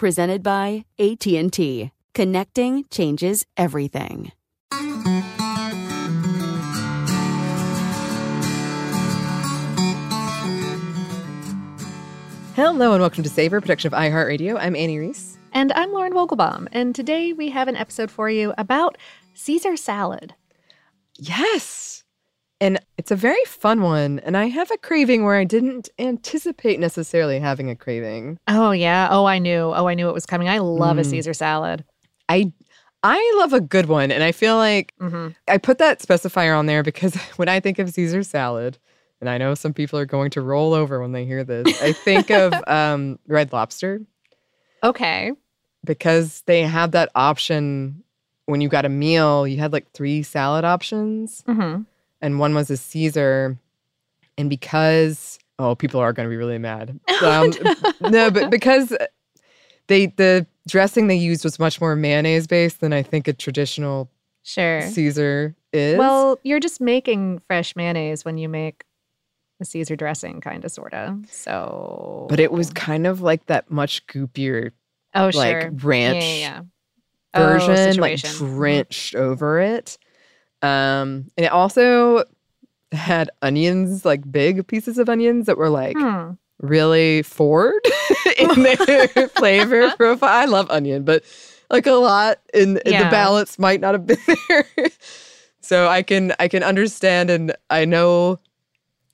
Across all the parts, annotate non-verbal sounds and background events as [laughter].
Presented by AT&T. Connecting changes everything. Hello and welcome to Savor, production of iHeartRadio. I'm Anney Reese. And I'm Lauren Vogelbaum, and today we have an episode for you about Caesar salad. Yes. And it's a very fun one. And I have a craving where I didn't anticipate necessarily having a craving. Oh yeah. Oh, I knew. Oh, I knew it was coming. I love a Mm. Caesar salad. I I love a good one. And I feel like Mm-hmm. I put that specifier on there because [laughs] when I think of Caesar salad, and I know some people are going to roll over when they hear this, I think of [laughs] um, Red Lobster Okay. because they have that option when you got a meal, you had like three salad options. Mm-hmm. And one was a Caesar. And because oh, people are going to be really mad. [laughs] Oh, Um, no, but because they the dressing they used was much more mayonnaise based than I think a traditional Sure. Caesar is. Well, you're just making fresh mayonnaise when you make a Caesar dressing, kind of, sort of. So. but it was kind of like that much goopier oh like sure ranch Yeah, yeah, yeah. Oh, version, like. Mhm. drenched over it. Um, and it also had onions, like big pieces of onions that were like Hmm. really forward [laughs] in their [laughs] flavor profile. I love onion, but like a lot in, in the balance might not have been [laughs] there. so I can I can understand and I know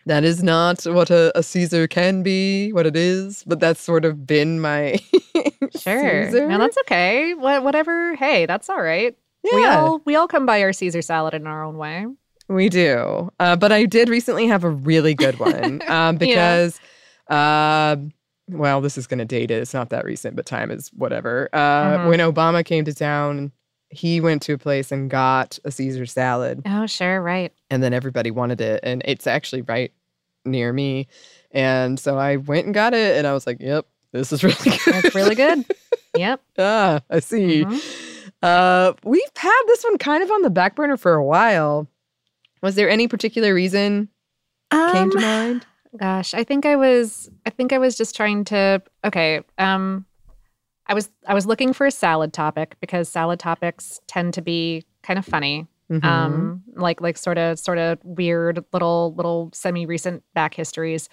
that is not what a, a Caesar can be, what it is, but that's sort of been my Sure. Caesar. No, that's okay. What, whatever. Hey, that's all right. Yeah. We all we all come by our Caesar salad in our own way. We do. Uh, but I did recently have a really good one [laughs] um, because, uh, well, this is going to date it. It's not that recent, but time is whatever. Uh, Mhm. When Obama came to town, he went to a place and got a Caesar salad, Oh, sure, right. and then everybody wanted it. And it's actually right near me. And so I went and got it, and I was like, yep, this is [laughs] really good. That's really good. yep. [laughs] ah, I see. Mhm. Uh, we've had this one kind of on the back burner for a while. Was there any particular reason came to Um, mind? [sighs] Gosh, I think I was I think I was just trying to okay, um I was I was looking for a salad topic because salad topics tend to be kind of funny. Mhm. Um like like sort of sort of weird little little semi-recent back histories.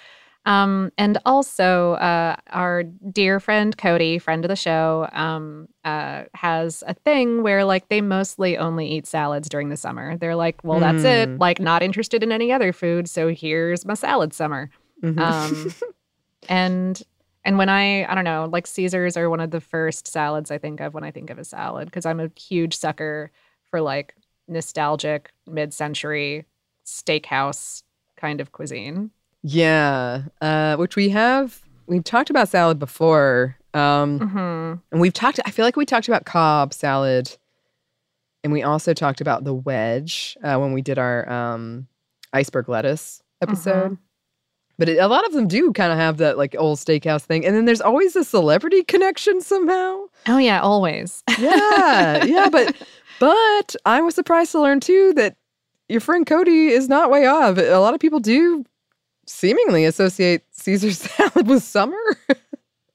Um and also uh our dear friend Cody, friend of the show, um uh has a thing where like they mostly only eat salads during the summer. They're like, well that's it, Mm. like not interested in any other food, so here's my salad summer Mhm. um and and when i i don't know like caesars are one of the first salads i think of when i think of a salad because i'm a huge sucker for like nostalgic mid-century steakhouse kind of cuisine yeah, uh, which we have. We've talked about salad before, um, hmm and we've talked. I feel like we talked about Cobb salad, and we also talked about the wedge uh, when we did our um, iceberg lettuce episode. But it, a lot of them do kind of have that like old steakhouse thing. And then there's always a celebrity connection somehow. Oh yeah, always. Yeah, yeah, but [laughs] but I was surprised to learn too that your friend Cody is not way off. A lot of people do seemingly associate Caesar [laughs] salad with summer.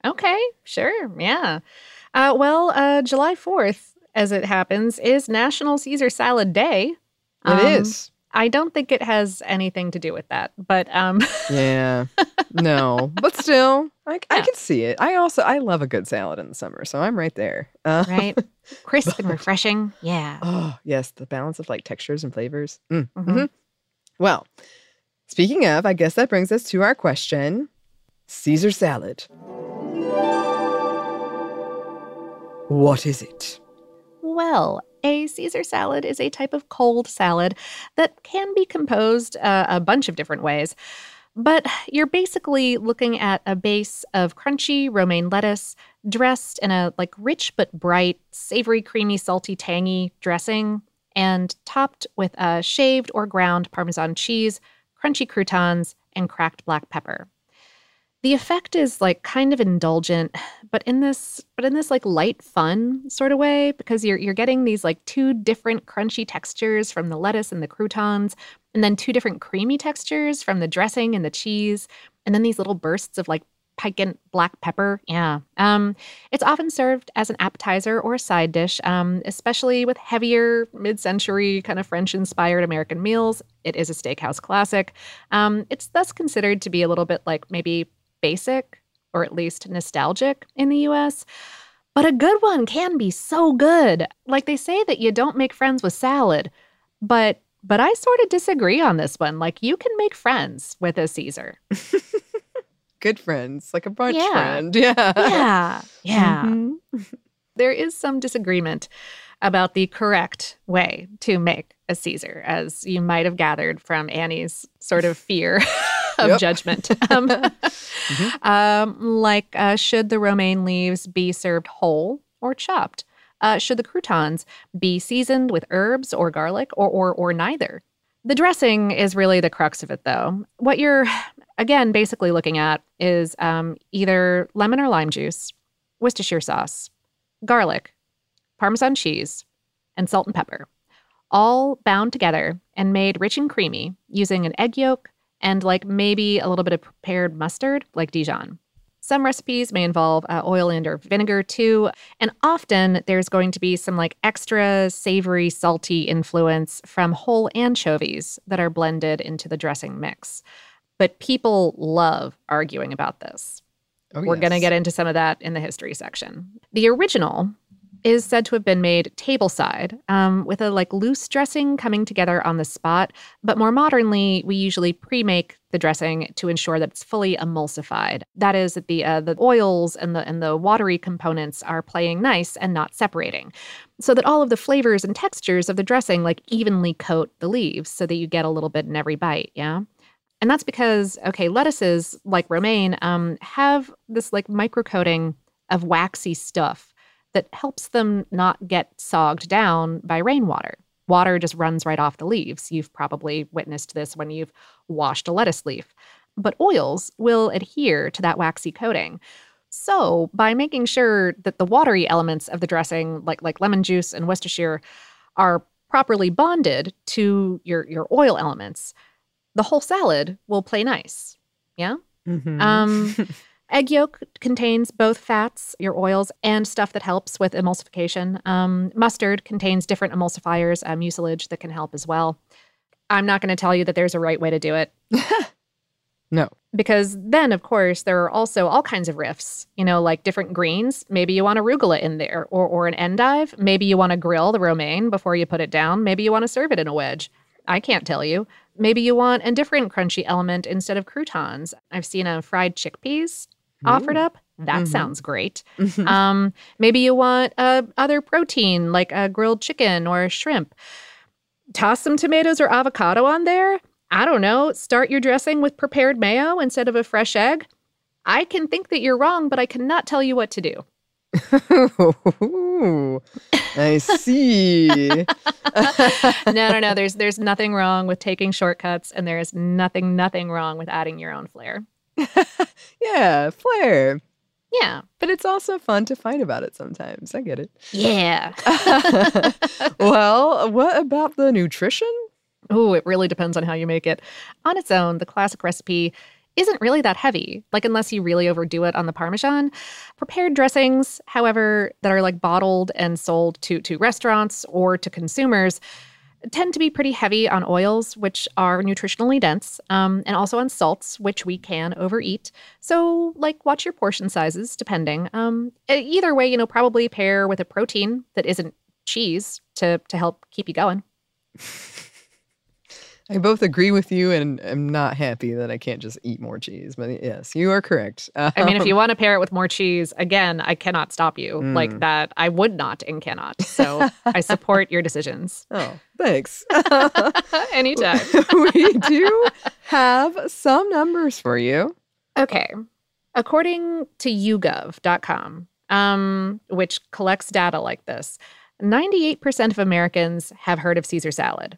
Okay, sure. Yeah. Uh, well, uh, July 4th, as it happens, is National Caesar Salad Day. It is. Um, I don't think it has anything to do with that, but um, [laughs] Yeah. No, but still, I, I can see it. I also I love a good salad in the summer, so I'm right there. Uh, right? [laughs] Crisp and refreshing. Yeah. Oh yes, the balance of like textures and flavors. Mm, Mhm. mhm. Well, speaking of, I guess that brings us to our question: Caesar salad. What is it? Well, a Caesar salad is a type of cold salad that can be composed uh, a bunch of different ways. But you're basically looking at a base of crunchy romaine lettuce dressed in a like rich but bright, savory, creamy, salty, tangy dressing and topped with a shaved or ground parmesan cheese, crunchy croutons, and cracked black pepper. The effect is like kind of indulgent, but in this but in this like light fun sort of way because you're you're getting these like two different crunchy textures from the lettuce and the croutons and then two different creamy textures from the dressing and the cheese and then these little bursts of like piquant black pepper. Yeah. Um it's often served as an appetizer or a side dish, um, especially with heavier mid-century kind of French-inspired American meals. It is a steakhouse classic. Um, it's thus considered to be a little bit like maybe basic or at least nostalgic in the US. But a good one can be so good. Like they say that you don't make friends with salad, but but I sort of disagree on this one. Like you can make friends with a Caesar. [laughs] Good friends, like a brunch Yeah. friend. [laughs] Yeah. Yeah. Yeah. Mhm. [laughs] There is some disagreement about the correct way to make a Caesar, as you might have gathered from Anney's sort of fear [laughs] of Yep. judgment. Um, um, like, uh, should the romaine leaves be served whole or chopped? Uh, should the croutons be seasoned with herbs or garlic, or, or or neither? The dressing is really the crux of it, though. What you're again basically looking at is um, either lemon or lime juice, Worcestershire sauce, garlic, Parmesan cheese, and salt and pepper, all bound together and made rich and creamy using an egg yolk and like maybe a little bit of prepared mustard, like Dijon. Some recipes may involve uh, oil and or vinegar too, and often there's going to be some like extra savory, salty influence from whole anchovies that are blended into the dressing mix. But people love arguing about this. Oh, We're going to get into some of that in the history section. The original is said to have been made tableside um, with a like loose dressing coming together on the spot. But more modernly, we usually pre-make the dressing to ensure that it's fully emulsified. That is, that the uh, the oils and the and the watery components are playing nice and not separating, so that all of the flavors and textures of the dressing like evenly coat the leaves, so that you get a little bit in every bite. Yeah. And that's because, okay, lettuces like romaine um, have this like microcoating of waxy stuff that helps them not get sogged down by rainwater. Water just runs right off the leaves. You've probably witnessed this when you've washed a lettuce leaf. But oils will adhere to that waxy coating. So, by making sure that the watery elements of the dressing, like like lemon juice and Worcestershire, are properly bonded to your your oil elements, the whole salad will play nice. Yeah. Mhm. Um, [laughs] egg yolk contains both fats, your oils, and stuff that helps with emulsification. Um, mustard contains different emulsifiers, uh, mucilage that can help as well. I'm not going to tell you that there's a right way to do it [laughs] no. because then, of course, there are also all kinds of riffs, you know, like different greens. Maybe you want arugula in there or, or an endive. Maybe you want to grill the romaine before you put it down. Maybe you want to serve it in a wedge. I can't tell you. Maybe you want a different crunchy element instead of croutons. I've seen a fried chickpeas offered up. That Mhm. sounds great. um, maybe you want uh, other protein like a grilled chicken or a shrimp. Toss some tomatoes or avocado on there. I don't know. Start your dressing with prepared mayo instead of a fresh egg. I can think that you're wrong, but I cannot tell you what to do. [laughs] I see. [laughs] [laughs] no, no, no. There's there's nothing wrong with taking shortcuts, and there is nothing nothing wrong with adding your own flair. yeah, flair. Yeah, But it's also fun to fight about it sometimes. I get it. yeah. well, what about the nutrition? Oh, it really depends on how you make it. On its own, the classic recipe isn't really that heavy, like unless you really overdo it on the parmesan. Prepared dressings, however, that are like bottled and sold to to restaurants or to consumers tend to be pretty heavy on oils, which are nutritionally dense, um, and also on salts, which we can overeat. So, like, watch your portion sizes, depending. Um, either way, you know, probably pair with a protein that isn't cheese to to help keep you going. [laughs] I both agree with you and I'm not happy that I can't just eat more cheese. But yes, you are correct. I mean, if Um, you want to pair it with more cheese, again, I cannot stop you like Mm. that. I would not and cannot. So I support your decisions [laughs] Oh, thanks. [laughs] anytime. [laughs] we do have some numbers for you. Okay. According to YouGov.com, um, which collects data like this, 98% of Americans have heard of Caesar salad,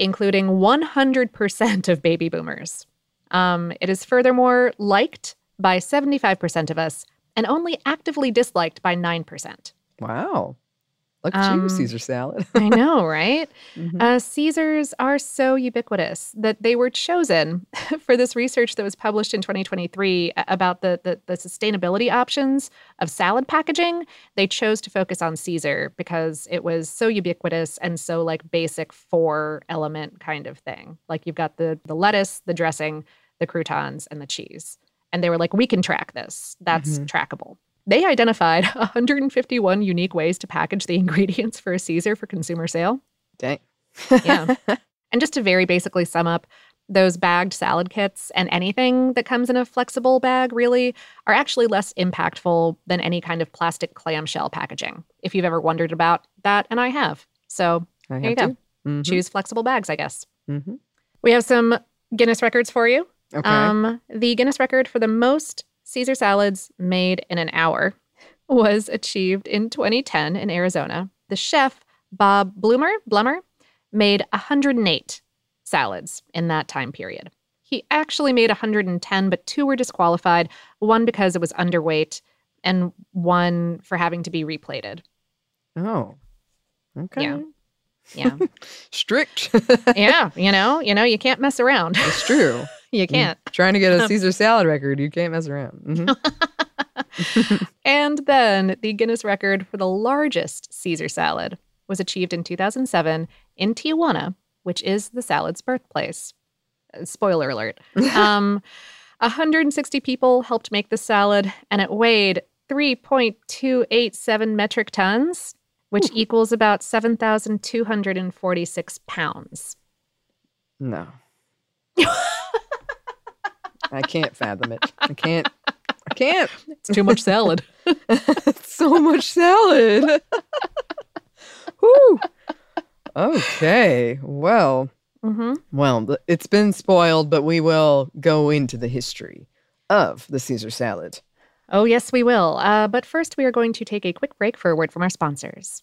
including 100% of baby boomers. Um, it is furthermore liked by 75% of us and only actively disliked by 9%. Wow. Look at Um, you, Caesar salad. I [laughs] know, right? Mhm. Uh, Caesars are so ubiquitous that they were chosen [laughs] for this research that was published in 2023 about the, the, the sustainability options of salad packaging. They chose to focus on Caesar because it was so ubiquitous and so like basic four element kind of thing. Like you've got the the lettuce, the dressing, the croutons, and the cheese. And they were like, we can track this. That's Mhm. trackable. They identified [laughs] 151 unique ways to package the [laughs] ingredients for a Caesar for consumer sale. Dang. Yeah. [laughs] And just to very basically sum up, those bagged salad kits and anything that comes in a flexible bag really are actually less impactful than any kind of plastic clamshell packaging. If you've ever wondered about that, and I have. So I There you have go. Mhm, choose flexible bags, I guess. mhm. We have some Guinness records for you. Okay. Um, the Guinness record for the most Caesar salads made in an hour was achieved in 2010 in Arizona. The chef, Bob Bloomer, Blummer, made 108 salads in that time period. He actually made 110, but two were disqualified one because it was underweight, and one for having to be replated. oh. Okay. Yeah. [laughs] Yeah. Strict. [laughs] yeah. You know, you know, you can't mess around. it's true. [laughs] [laughs] you can't. Trying to get a [laughs] Caesar salad record, you can't mess around. Mhm. [laughs] And then the Guinness record for the largest Caesar salad was achieved in 2007 in Tijuana, which is the salad's birthplace. Uh, Spoiler alert. Um, 160 people helped make the salad, and it weighed 3.287 metric tons, which equals about 7,246 pounds. No. I can't fathom it. I can't. I can't. It's too much salad. [laughs] so much salad. [laughs] Whew. Okay. Well, hmm well, it's been spoiled, but we will go into the history of the Caesar salad. Oh, yes, we will. Uh, but first, we are going to take a quick break for a word from our sponsors.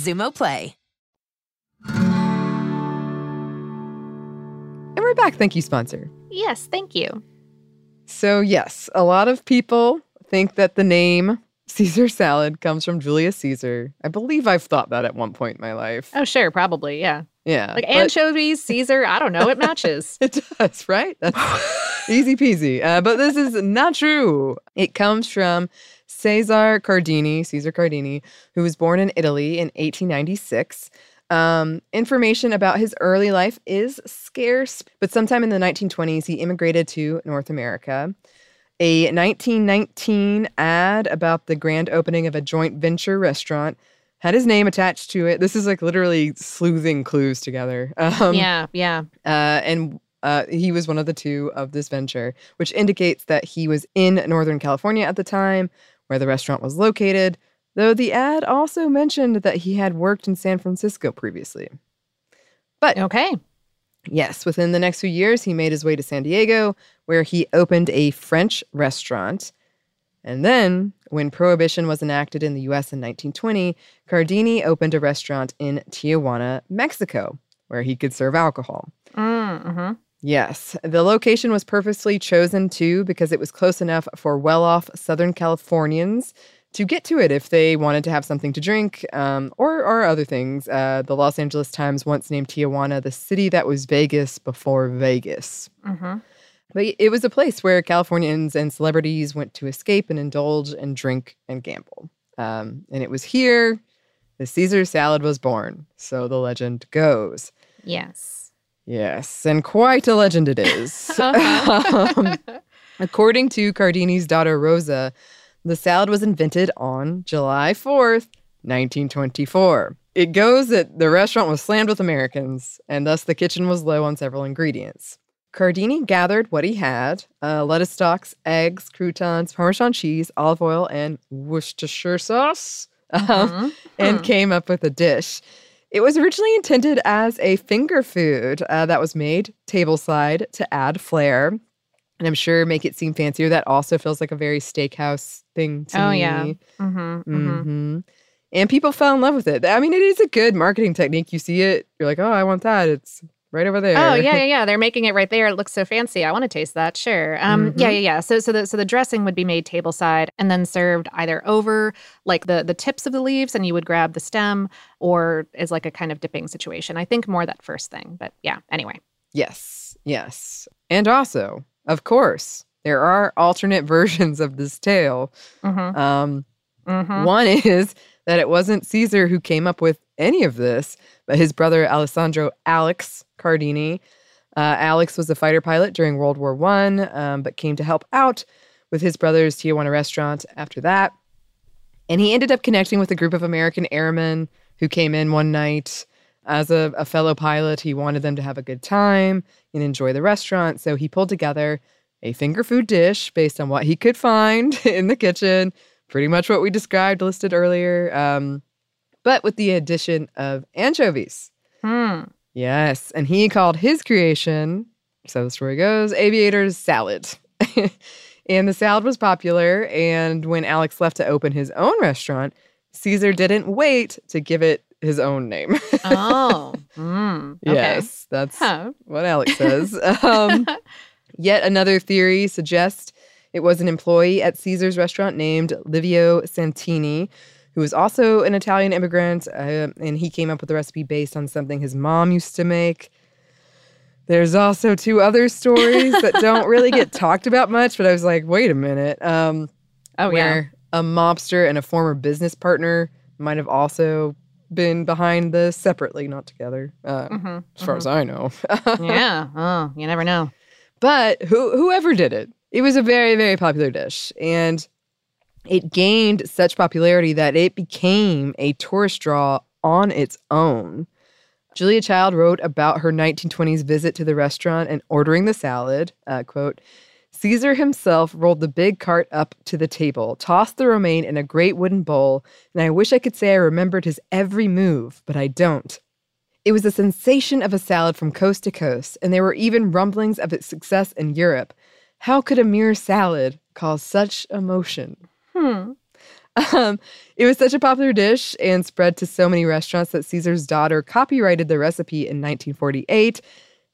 Xumo Play. And we're back. Thank you, sponsor. Yes, thank you. So, yes, a lot of people think that the name [laughs] Caesar salad comes from Julius Caesar. I believe I've thought that at one point in my life. Oh, sure, probably, yeah. Yeah. Like but- anchovies, Caesar, I don't know, it [laughs] matches. It does, right? That's [laughs] easy peasy. Uh, but this is not true. It comes from Cesar Cardini, Caesar Cardini, who was born in Italy in 1896. Um, information about his early life is scarce, but sometime in the 1920s, he immigrated to North America. A 1919 ad about the grand opening of a joint venture restaurant had his name attached to it. This is like literally sleuthing clues together. [laughs] Um, yeah, yeah. uh, and uh, he was one of the two of this venture, which indicates that he was in Northern California at the time, where the restaurant was located. Though the ad also mentioned that he had worked in San Francisco previously. But Okay. yes, within the next few years, he made his way to San Diego, where he opened a French restaurant. And then, when Prohibition was enacted in the US in 1920, Cardini opened a restaurant in Tijuana, Mexico, where he could serve alcohol. Mm-hmm. Yes, the location was purposely chosen too because it was close enough for well off Southern Californians to get to it if they wanted to have something to drink um, or, or other things. Uh, the Los Angeles Times once named Tijuana the city that was Vegas before Vegas. Mm-hmm. But it was a place where Californians and celebrities went to escape and indulge and drink and gamble. Um, and it was here the Caesar salad was born, so the legend goes. Yes. Yes, and quite a legend it is. [laughs] [laughs] um, according to Cardini's daughter Rosa, the salad was invented on July 4th, 1924. It goes that the restaurant was slammed with Americans, and thus the kitchen was low on several ingredients. Cardini gathered what he had uh, lettuce stalks, eggs, croutons, Parmesan cheese, olive oil, and Worcestershire sauce, um, [laughs] Mhm. and Hmm. came up with a dish. It was originally intended as a finger food uh, that was made tableside to add flair. And I'm sure make it seem fancier. That also feels like a very steakhouse thing to Oh, me. yeah. Mm-hmm. mm-hmm. hmm And people fell in love with it. I mean, it is a good marketing technique. You see it, you're like, oh, I want that. It's right over there. Oh yeah, yeah, [laughs] yeah. They're making it right there. It looks so fancy. I want to taste that. Sure. Um, yeah, Mhm. yeah, yeah. So, so the so the dressing would be made tableside and then served either over like the the tips of the leaves, and you would grab the stem, or as like a kind of dipping situation. I think more that first thing, but yeah. Anyway. Yes, yes. And also, of course, there are alternate [laughs] versions of this tale. Mm-hmm. Um, Mm-hmm. One is that it wasn't Caesar who came up with any of this, but his brother Alessandro Alex Cardini. Uh, Alex was a fighter pilot during World War One, um, but came to help out with his brother's Tijuana restaurant after that. And he ended up connecting with a group of American airmen who came in one night. As a, a fellow pilot, he wanted them to have a good time and enjoy the restaurant. So he pulled together a finger food dish based on what he could find [laughs] in the kitchen pretty much what we described listed earlier, um, but with the addition of anchovies. Hmm. Yes, and he called his creation, so the story goes, Aviator's Salad. [laughs] and the salad was popular, and when Alex left to open his own restaurant, Caesar didn't wait to give it his own name. Oh. [laughs] mm. Okay. Yes, that's Huh. what Alex says. [laughs] um, yet another theory suggests it was an employee at Caesar's restaurant named Livio Santini, who was also an Italian immigrant, uh, and he came up with the recipe based on something his mom used to make. There's also two other stories that don't really get [laughs] talked about much, but I was like, wait a minute. Um, Oh yeah. a mobster and a former business partner might have also been behind this separately, not together, uh, Mhm, as far as I know. [laughs] yeah. Oh, you never know. But who, whoever did it, it was a very, very popular dish. And it gained such popularity that it became a tourist draw on its own. Julia Child wrote about her 1920s visit to the restaurant and ordering the salad. Uh, quote, Caesar himself rolled the big cart up to the table, tossed the romaine in a great wooden bowl, and I wish I could say I remembered his every move, but I don't. It was a sensation of a salad from coast to coast, and there were even rumblings of its success in Europe. How could a mere salad cause such emotion? Hmm. Um, it was such a popular dish and spread to so many restaurants that Caesar's daughter copyrighted the recipe in 1948.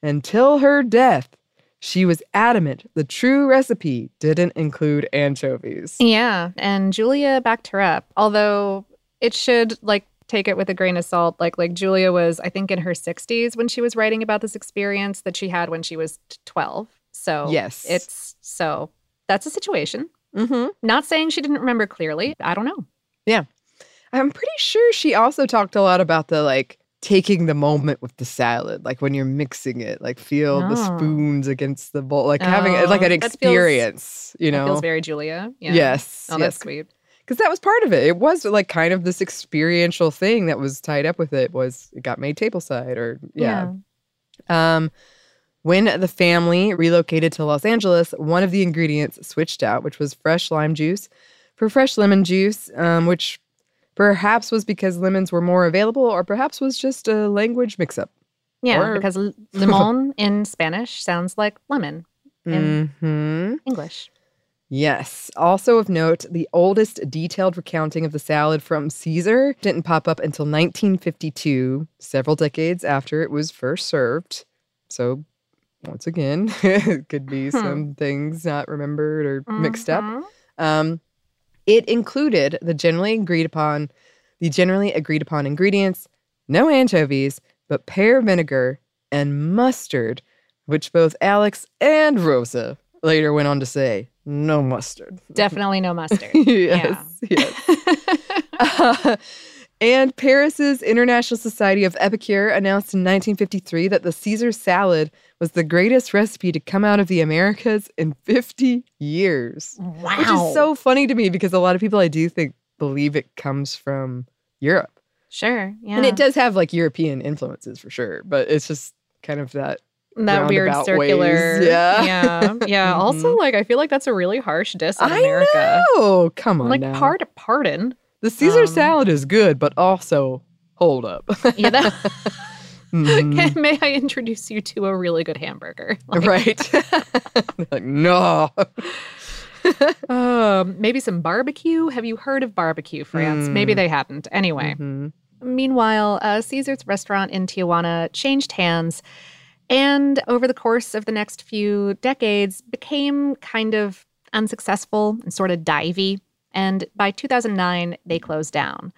Until her death, she was adamant the true recipe didn't include anchovies. Yeah, and Julia backed her up. Although it should like take it with a grain of salt. Like like Julia was, I think, in her 60s when she was writing about this experience that she had when she was 12. So Yes. it's so that's a situation. Mm-hmm. Not saying she didn't remember clearly. I don't know. Yeah. I'm pretty sure she also talked a lot about the like taking the moment with the salad, like when you're mixing it, like feel the Oh. spoons against the bowl, like having it like Oh, an that feels- experience, you know? feels very Julia. Yeah. Yes. Oh, yes. that's sweet. Because that was part of it. It was like kind of this experiential thing that was tied up with it was it got made tableside or yeah. Um when the family relocated to Los Angeles, one of the ingredients switched out, which was fresh lime juice for fresh lemon juice, um, which perhaps was because lemons were more available or perhaps was just a language mix up. Yeah, Or- because l- [laughs] limon in Spanish sounds like lemon in hmm English. Yes. Also of note, the oldest detailed recounting of the salad from Caesar didn't pop up until 1952, several decades after it was first served. So, once again, it [laughs] could be Hmm. some things not remembered or mixed up. Mhm. Um, it included the generally agreed upon, the generally agreed upon ingredients: no anchovies, but pear vinegar and mustard, which both Alex and Rosa later went on to say no mustard. Definitely no mustard. [laughs] yes, yes. [laughs] Uh, and Paris's International Society of Epicure announced in 1953 that the Caesar salad was the greatest recipe to come out of the Americas in 50 years. Wow. Which is so funny to me because a lot of people I do think believe it comes from Europe. Sure. Yeah. And it does have like European influences for sure, but it's just kind of that that weird circular. ways. [laughs] Yeah. [laughs] Yeah. Yeah. Also, Mhm. like, I feel like that's a really harsh diss on I America. know. Come on Like, now. part pardon. The Caesar um, salad is good, but also hold up. Yeah. That, Mhm. May I introduce you to a really good hamburger? [laughs] Like, right. [laughs] like, no. [laughs] Um, maybe some barbecue. Have you heard of barbecue, France? Maybe Mm. they hadn't. Anyway. Mhm. Meanwhile, uh, Caesar's restaurant in Tijuana changed hands and over the course of the next few decades became kind of unsuccessful and sort of divey. And by 2009, they closed down.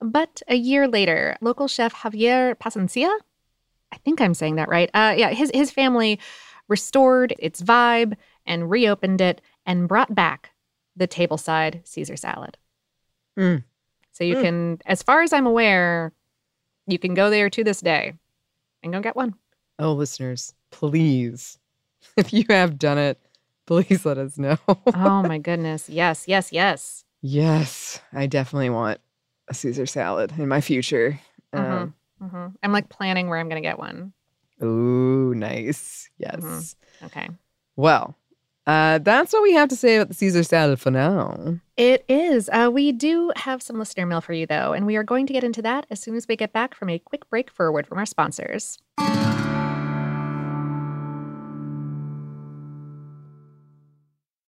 But a year later, local chef Javier Plascencia, I think I'm saying that right. Uh, yeah, his, his family restored its vibe and reopened it and brought back the tableside Caesar salad. Mm. So you Mm. can, as far as I'm aware, you can go there to this day and go get one. Oh, listeners, please, [laughs] if you have done it, please let us know. oh my [laughs] goodness. Yes, yes, yes. yes, I definitely want a Caesar salad in my future. Um, hmm I'm like planning where I'm going to get one. ooh, nice. Yes. Mhm. Okay. Well, uh, that's what we have to say about the Caesar salad for now. It is. Uh, we do have some listener mail for you, though, and we are going to get into that as soon as we get back from a quick break for a word from our sponsors.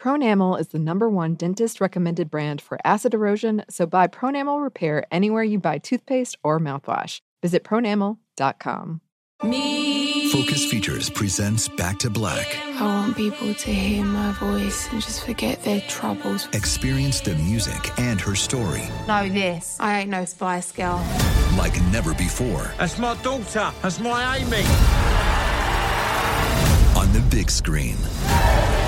Pronamel is the number one dentist recommended brand for acid erosion, so buy Pronamel Repair anywhere you buy toothpaste or mouthwash. Visit pronamel.com. Focus Features presents Back to Black. I want people to hear my voice and just forget their troubles. Experience the music and her story. Know this. I ain't no Spice Girl. like never before. That's my daughter. That's my Amy. On the big screen.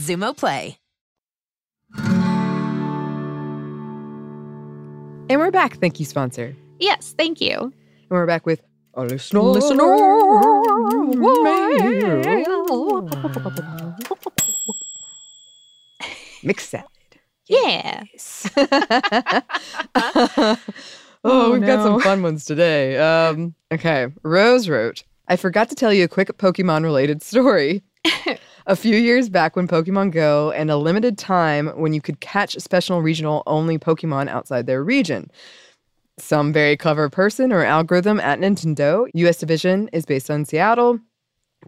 Xumo Play. And we're back. Thank you, sponsor. Yes, thank you. And we're back with a listener. Mix salad. Yeah. [laughs] oh, we've got some fun ones today. Um, okay. Rose wrote, I forgot to tell you a quick Pokemon related story. A few years back when Pokemon Go and a limited time when you could catch special regional only Pokemon outside their region. Some very clever person or algorithm at Nintendo, US division is based on Seattle,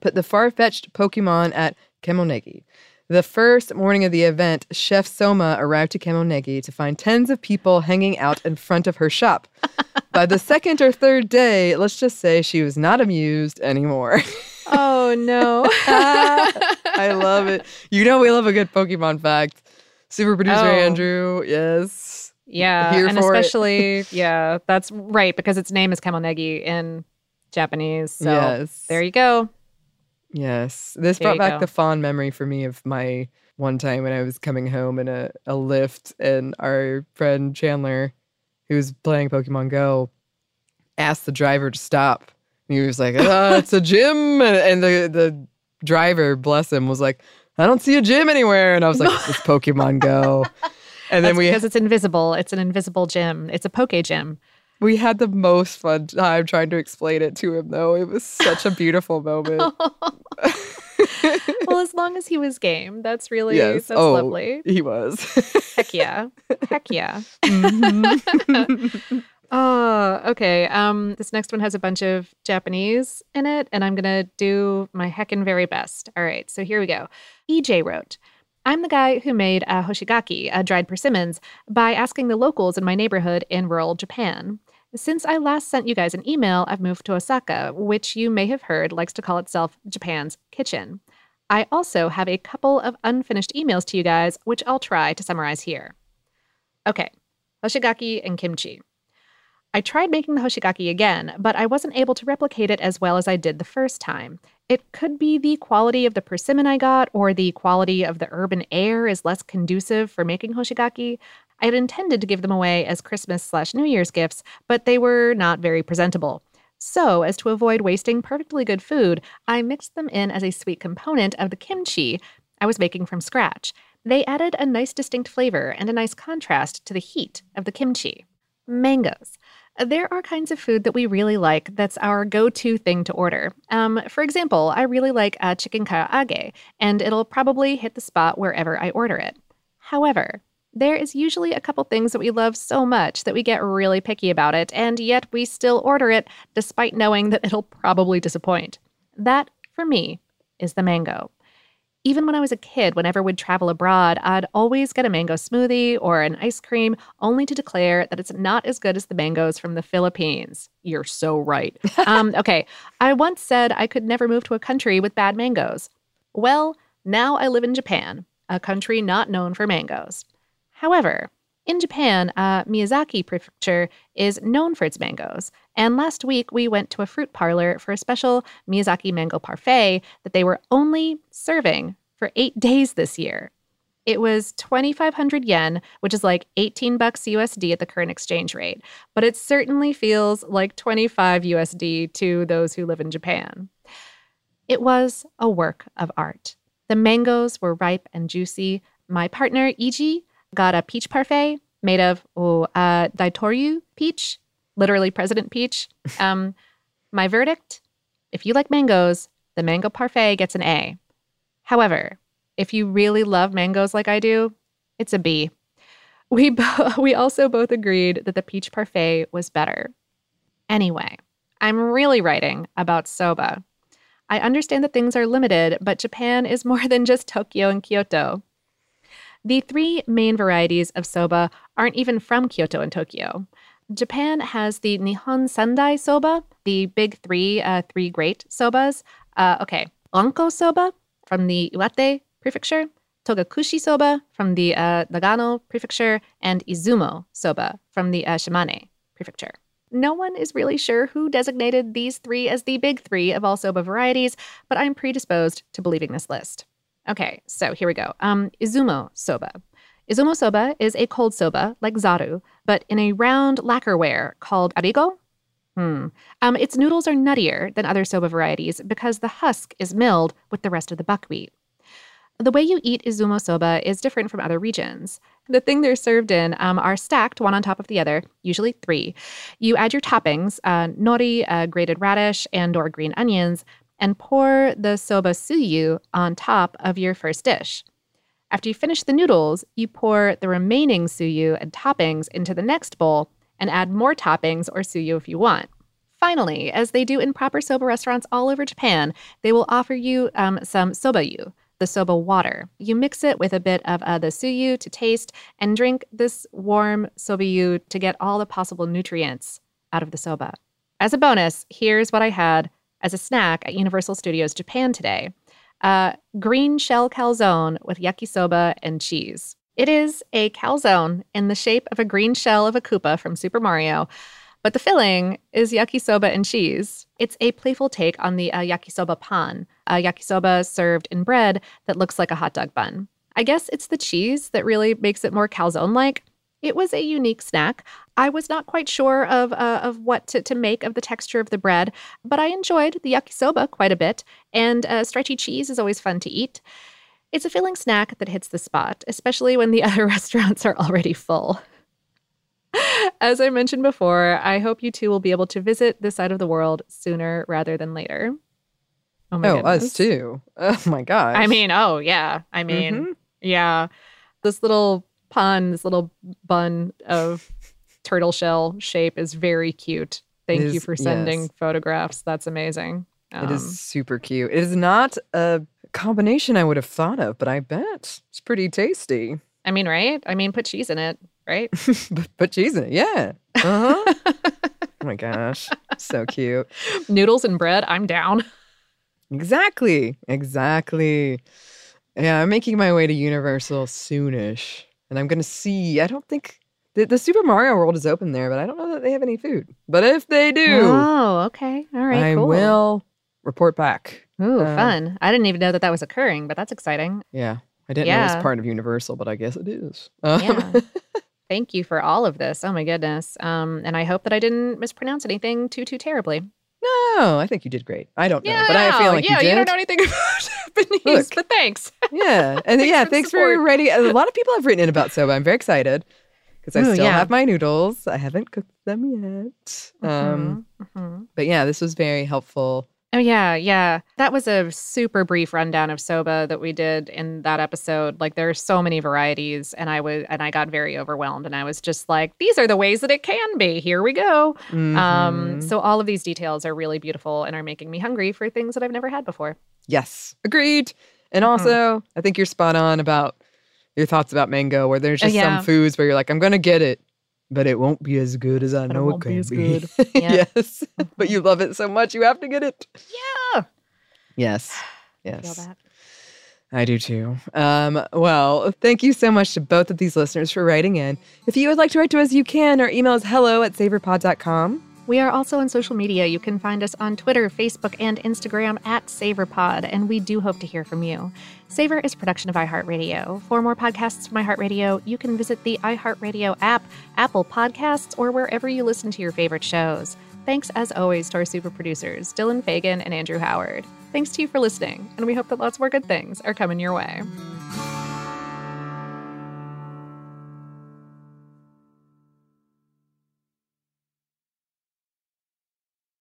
put the Farfetch'd Pokemon at Kamonegi. The first morning of the event, Chef Soma arrived to Kamonegi to find tens of people hanging out in front of her shop. [laughs] By the second or third day, let's just say she was not amused anymore. [laughs] Oh no. [laughs] I love it. You know we love a good Pokemon fact. Super producer Oh. Andrew, yes. Yeah, Here and especially [laughs] yeah, that's right because its name is Kamonegi in Japanese. So Yes. there you go. Yes. This There brought back go. the fond memory for me of my one time when I was coming home in a, a Lyft and our friend Chandler, who was playing Pokemon Go, asked the driver to stop. He was like, uh, it's a gym. And, and the, the driver, bless him, was like, I don't see a gym anywhere. And I was like, it's [laughs] Pokemon Go. And then That's we because it's invisible. It's an invisible gym. It's a poke gym. we had the most fun time trying to explain it to him though. It was such a beautiful moment. [laughs] well, as long as he was game, that's really yes. that's oh, lovely. He was. Heck yeah. Heck yeah. Mhm. [laughs] Oh, okay. Um, this next one has a bunch of Japanese in it, and I'm gonna do my heckin' very best. All right, so here we go. EJ wrote. I'm the guy who made a hoshigaki, a dried persimmons, by asking the locals in my neighborhood in rural Japan. Since I last sent you guys an email, I've moved to Osaka, which you may have heard likes to call itself Japan's kitchen. I also have a couple of unfinished emails to you guys, which I'll try to summarize here. Okay, hoshigaki and kimchi. I tried making the hoshigaki again, but I wasn't able to replicate it as well as I did the first time. It could be the quality of the persimmon I got, or the quality of the urban air is less conducive for making hoshigaki. I had intended to give them away as Christmas slash New Year's gifts, but they were not very presentable. So, as to avoid wasting perfectly good food, I mixed them in as a sweet component of the kimchi I was making from scratch. They added a nice distinct flavor and a nice contrast to the heat of the kimchi. Mangoes. There are kinds of food that we really like that's our go to thing to order. Um, for example, I really like uh, chicken karaage, and it'll probably hit the spot wherever I order it. However, there is usually a couple things that we love so much that we get really picky about it, and yet we still order it despite knowing that it'll probably disappoint. That, for me, is the mango. Even when I was a kid, whenever we'd travel abroad, I'd always get a mango smoothie or an ice cream, only to declare that it's not as good as the mangoes from the Philippines. You're so right. um, [laughs] okay, I once said I could never move to a country with bad mangoes. Well, now I live in Japan, a country not known for mangoes. However, in Japan, uh, Miyazaki Prefecture is known for its mangoes. And last week, we went to a fruit parlor for a special Miyazaki mango parfait that they were only serving for eight days this year. It was 2,500 yen, which is like 18 bucks USD at the current exchange rate, but it certainly feels like 25 USD to those who live in Japan. It was a work of art. The mangoes were ripe and juicy. My partner, Iji, got a peach parfait made of oh, uh, Daitoryo peach, literally President Peach. [laughs] Um, my verdict if you like mangoes, the mango parfait gets an A. However, if you really love mangoes like I do, it's a B. We, bo- [laughs] we also both agreed that the peach parfait was better. Anyway, I'm really writing about soba. I understand that things are limited, but Japan is more [laughs] than just Tokyo and Kyoto. The three main varieties of soba aren't even from Kyoto and Tokyo. Japan has the Nihon Sandai soba, the big three, uh, three great sobas. Uh, okay, Wanko soba from the Iwate prefecture, Togakushi soba from the uh, Nagano prefecture, and Izumo soba from the uh, Shimane prefecture. No one is really sure who designated these three as the big three of all soba varieties, but I'm predisposed to believing this list. Okay, so here we go. Um, Izumo soba. Izumo soba is a cold soba, like zaru, but in a round lacquerware called warigo. Hmm. Um, its noodles are nuttier than other soba varieties because the husk is milled with the rest of the buckwheat. The way you eat Izumo soba is different from other regions. The thing they're served in um, are stacked one on top of the other, usually three. You add your toppings, uh, nori, uh, grated radish, and or green onions, and pour the soba tsuyu on top of your first dish. After you finish the noodles, you pour the remaining tsuyu and toppings into the next bowl and add more toppings or tsuyu if you want. Finally, as they do in proper soba restaurants all over Japan, they will offer you um, some sobayu, the soba water. You mix it with a bit of uh, the tsuyu to taste and drink this warm sobayu to get all the possible nutrients out of the soba. As a bonus, here's what I had as a snack at Universal Studios Japan today uh, green shell calzone with yakisoba and cheese. It is a calzone in the shape of a green shell of a Koopa from Super Mario, but the filling is yakisoba and cheese. It's a playful take on the uh, yakisoba pan, a yakisoba served in bread that looks like a hot dog bun. I guess it's the cheese that really makes it more calzone like. It was a unique snack. I was not quite sure of, uh, of what to, to make of the texture of the bread, but I enjoyed the yakisoba quite a bit, and uh, stretchy cheese is always fun to eat. It's a filling snack that hits the spot, especially when the [laughs] other restaurants are already full. As I mentioned before, I hope you too will be able to visit this side of the world sooner rather than later. Oh, my oh us too. Oh my gosh. I mean, oh yeah. I mean, mm-hmm. yeah. This little pun, this little bun of [laughs] turtle shell shape is very cute. Thank is, you for sending yes. photographs. That's amazing. Um, it is um, super cute. It is not a combination I would have thought of, but I bet it's pretty tasty. I mean, right? I mean, put cheese in it, right? [laughs] put cheese in it, yeah. Uh-huh. [laughs] oh my gosh, so cute. Noodles and bread, I'm down. Exactly, exactly. Yeah, I'm making my way to Universal soonish and I'm gonna see. I don't think the, the Super Mario World is open there, but I don't know that they have any food. But if they do, oh, okay, all right, I cool. will report back. Ooh, uh, fun! I didn't even know that that was occurring, but that's exciting. Yeah, I didn't yeah. know it was part of Universal, but I guess it is. Um, yeah. [laughs] Thank you for all of this. Oh my goodness. Um, and I hope that I didn't mispronounce anything too too terribly. No, I think you did great. I don't know, yeah, but I feel like yeah, you did. you don't know anything [laughs] about Japanese, Look, but thanks. [laughs] Yeah, and thanks yeah, for thanks support. for writing. A lot of people have written in about soba. I'm very excited because I Ooh, still yeah. have my noodles. I haven't cooked them yet. Mm-hmm, um, mm-hmm. But yeah, this was very helpful. Oh yeah, yeah. That was a super brief rundown of soba that we did in that episode. Like there are so many varieties and I was and I got very overwhelmed and I was just like these are the ways that it can be. Here we go. Um, mm-hmm. Um so all of these details are really beautiful and are making me hungry for things that I've never had before. Yes. Agreed. And mm-hmm. also, mm-hmm. I think you're spot on about your thoughts about mango where there's oh, just yeah. some foods where you're like I'm going to get it but it won't be as good as I but know it, it can be. be. [laughs] yes, but you love it so much, you have to get it. Yeah. Yes. [sighs] Yes. I do too. Um, well, thank you so much to both of these listeners for writing in. If you would like to write to us, you can. Our email is hello at savorpod.com. We are also on social media. You can find us on Twitter, Facebook, and Instagram at SavorPod, and we do hope to hear from you. Savor is a production of iHeartRadio. For more podcasts from iHeartRadio, you can visit the iHeartRadio app, Apple Podcasts, or wherever you listen to your favorite shows. Thanks, as always, to our super producers, Dylan Fagan and Andrew Howard. Thanks to you for listening, and we hope that lots more good things are coming your way.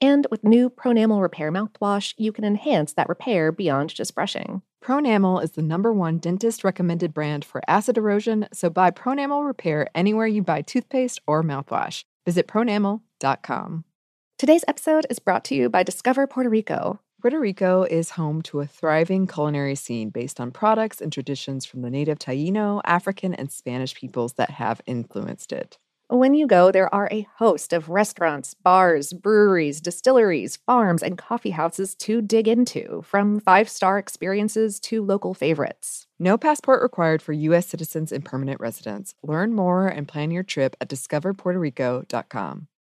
And with new Pronamel Repair mouthwash, you can enhance that repair beyond just brushing. Pronamel is the number one dentist recommended brand for acid erosion, so buy Pronamel Repair anywhere you buy toothpaste or mouthwash. Visit pronamel.com. Today's episode is brought to you by Discover Puerto Rico. Puerto Rico is home to a thriving culinary scene based on products and traditions from the native Taino, African, and Spanish peoples that have influenced it. When you go, there are a host of restaurants, bars, breweries, distilleries, farms, and coffee houses to dig into, from five star experiences to local favorites. No passport required for U.S. citizens and permanent residents. Learn more and plan your trip at discoverpuertorico.com.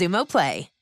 Xumo Play.